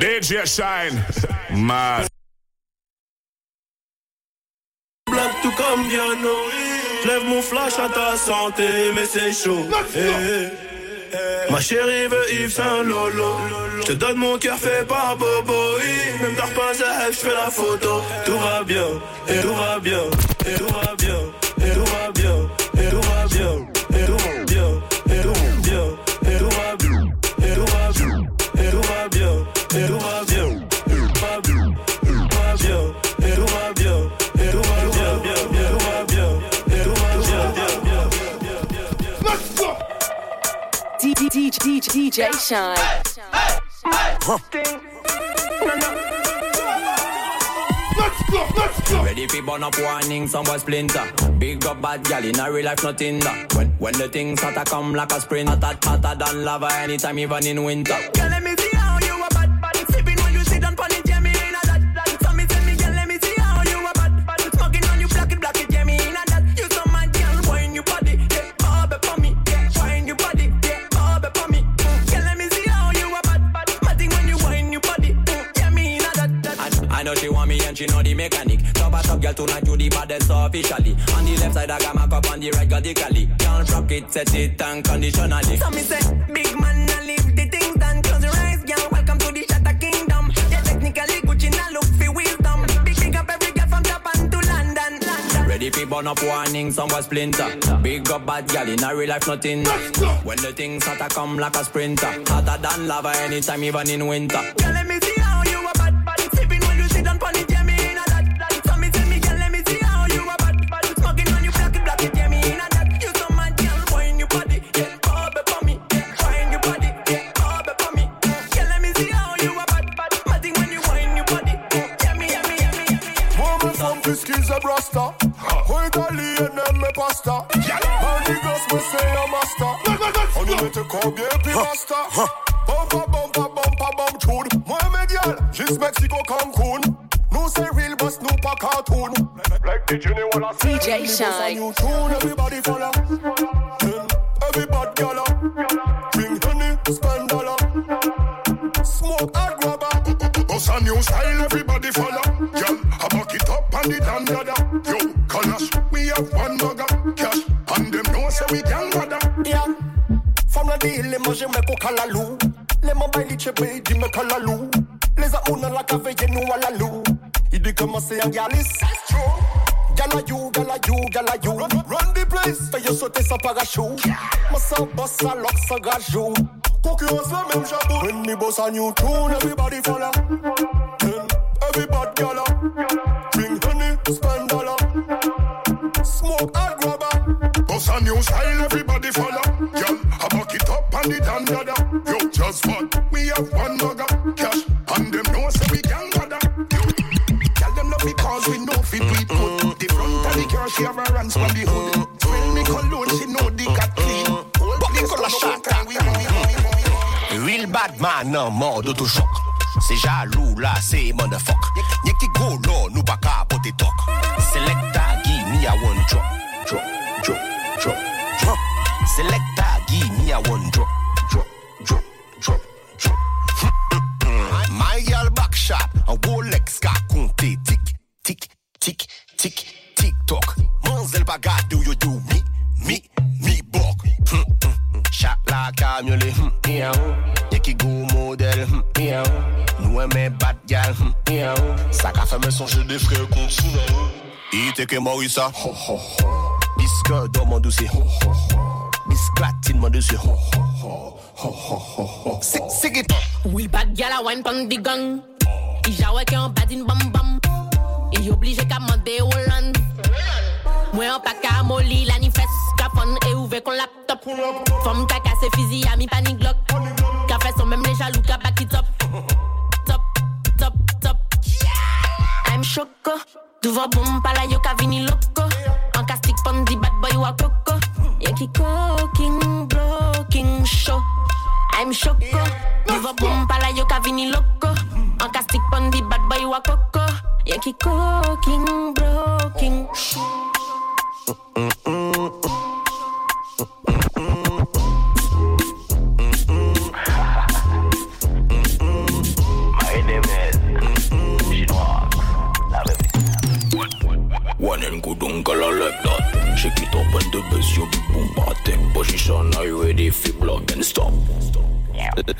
DJ Shine. Man. Blague tout comme nourri. J'lève mon flash à ta santé, mais c'est chaud. Eh, eh. Ma chérie veut Yves Saint Lolo. J'te donne mon cœur fait par Bobo. Même t'as pas je fais la photo. Tout va bien, tout va bien, tout va bien, DJ Shynn. Let's go, let's go. Ready for burn up warning, some boy splinter. Big up bad gal in a real life, nothing that. When when the things to come like a sprint, hotter, hotter than lava anytime, even in winter. She want me and she know the mechanic. Top a top girl tonight you the baddest officially. On the left side I got my cup, on the right got the cali. Can't rock it, set it unconditionally. So me say, big man, I leave the things done. Close your eyes, girl. Welcome to the Shatter Kingdom. Yeah, technically Gucci now look for wisdom. Big big up every girl from Japan to London. London. Ready for burn up warning, some was splinter. Big up bad gal in a real life nothing. When the things start to come like a sprinter, hotter than lava anytime, even in winter. Girl, let me see and me pasta. And the girls me say a master. On you me. Bumpa, bumpa, bumpa, tune. Moi, girl, she's Mexico Cancun. No say real, but no pa cartoon. Like the junior wanna. DJ Me bust a Shine. new tune, everybody follow. Everybody gala. Bring honey, spend dollar. Smoke and grabber. Bust a new style, everybody follow. Girl, I back it up and it and Yeah. From la deal, les manger me kokalalou. Les mobiles chebe, di me kalalou. Les amouna la cave, nous à la lou. Il dit comment c'est un galis. Gala you, gala you, gala you. Run, run the place. Fais yo sauter sans parachute. Moi ça boss, ça lock, ça gajou. Concurrence la même jabot. When me boss a new tune, everybody follow. Then everybody gala. New style, everybody follow. Girl, I buck it up and it and dada. Yo, just what? We have one mugger. Cash, and them know say we can gather. Yo, Tell them love because we know fit we put The front of the car, she have her hands on the hood Smell me cologne, she know the cat clean But the color shot Real bad man en mode autochoc. C'est jaloux là, c'est motherfuck. Y'a qui go là, nous pas qu'à poter talk. Selecta, give me a one drop. Drop, drop, drop, drop. Selecta, give me a one drop. Drop, drop, drop, drop. My girl back shot, un Rolex qu'a compté. Tic, tic, tic, tic, tic toc. Manzel pas gâté ou yo do mi, mi, mi bok. Hum, hum, hum. Chat la camiolet, hum, miaou. Y'a qui go modèle, hum, miaou. Nous aimons bad gal, hum, miaou. Ça qu'a fait me songer des frères contre Sunao. Il était que Morissa. Bisque dans mon dossier. Bisclatine mon dossier. C'est, c'est qui Oui, bad gal a wine pon di gang. I jawe ke an badin bam bam. I oblige ka mande Holland. Mwen an pa ka moli la ni fes. Ka fon e ouve kon laptop. Fom ka kase fizi a mi panic glock. Ka fe son même les jaloux ka back it up. Top, top, top. I'm choco. Duvo boom pala yo ka vini loco like a cooking, broken show. I'm choco. Oh. Give a boom pala yo vini loco. An ka stick pon di bad boy wa coco. Yankee cooking, broken show. Mm -mm -mm One and good uncle, I like. Shake it up and the bass, you be boom, take position. Are you ready for block and stop?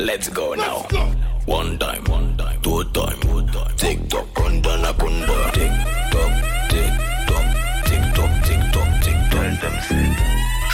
Let's go now. One time, one time, two time, two time. Tick tock, run down a Tick tock, tick.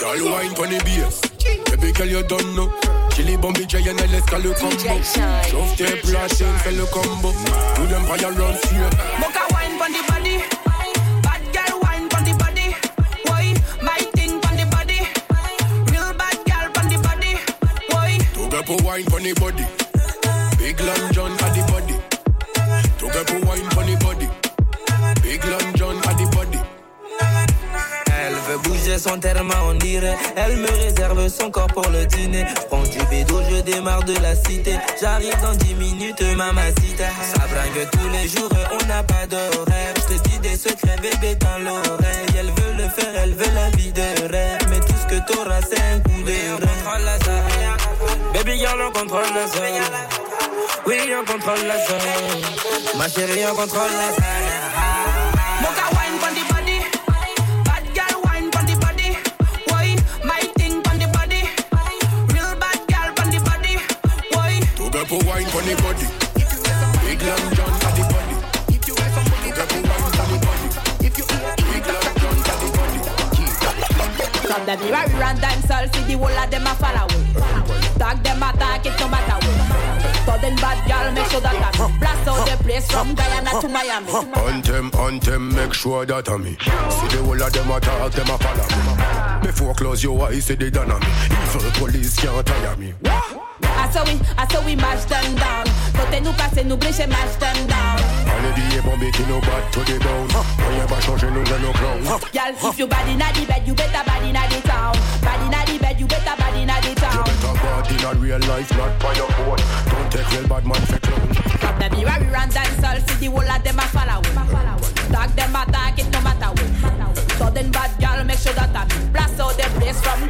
Girl, wine pon the bass. Baby girl, you done know. Chili bombi giant, and let's call you combo. Shove tape, flashing, fell a combo. Do them fire run straight. Mocha wine pon the body. Bad girl wine pon the body. Why? My thing pon the body. Real bad girl pon the body. Took up a wine pon the body. Big Long John at the body. Up a wine pon the body. Big Long bouger son terme, on dirait. Elle me réserve son corps pour le dîner. Prends du bédo, je démarre de la cité. J'arrive dans 10 minutes, mamacita. Ça bringue tous les jours, on n'a pas d'horaire. Je te dis des secrets, bébé, dans l'oreille. Elle veut le faire, elle veut la vie de rêve. Mais tout ce que t'auras, c'est un coup de rêve. Baby girl, on contrôle la zone. Oui, on contrôle la zone. Ma chérie, on contrôle la zone. Why? Took up a wine pon the body. Big Long John at the body. Took up a wine pon the body. Big Long John at the body. From the mirror, we run time soul, see the whole of them a follow. Tag them attack, it no matter what. Sudden bad girl, make sure that I blast out the place from Guyana to Miami. Anthem, anthem, make sure that I'm me. See the whole of them attack, them a follow me. Before close your eyes, see on me. Evil police can't tire me. I saw we, I saw we mash them down. Côté nous passer, nous blécher, mash them down. Allez billets bombés qui nous battent to the bone. Rien va changer, nous dans nos clowns. Girl, if you body na the bed, you better body na the town. Body na the bed, you better body na the You better bad in a real life, not by your phone. Don't take real bad man for clown. From the mirror, we run dance all, see the whole of them a follow. Tag them attack, it no matter what. Sudden bad girl, make sure that I blast out the place from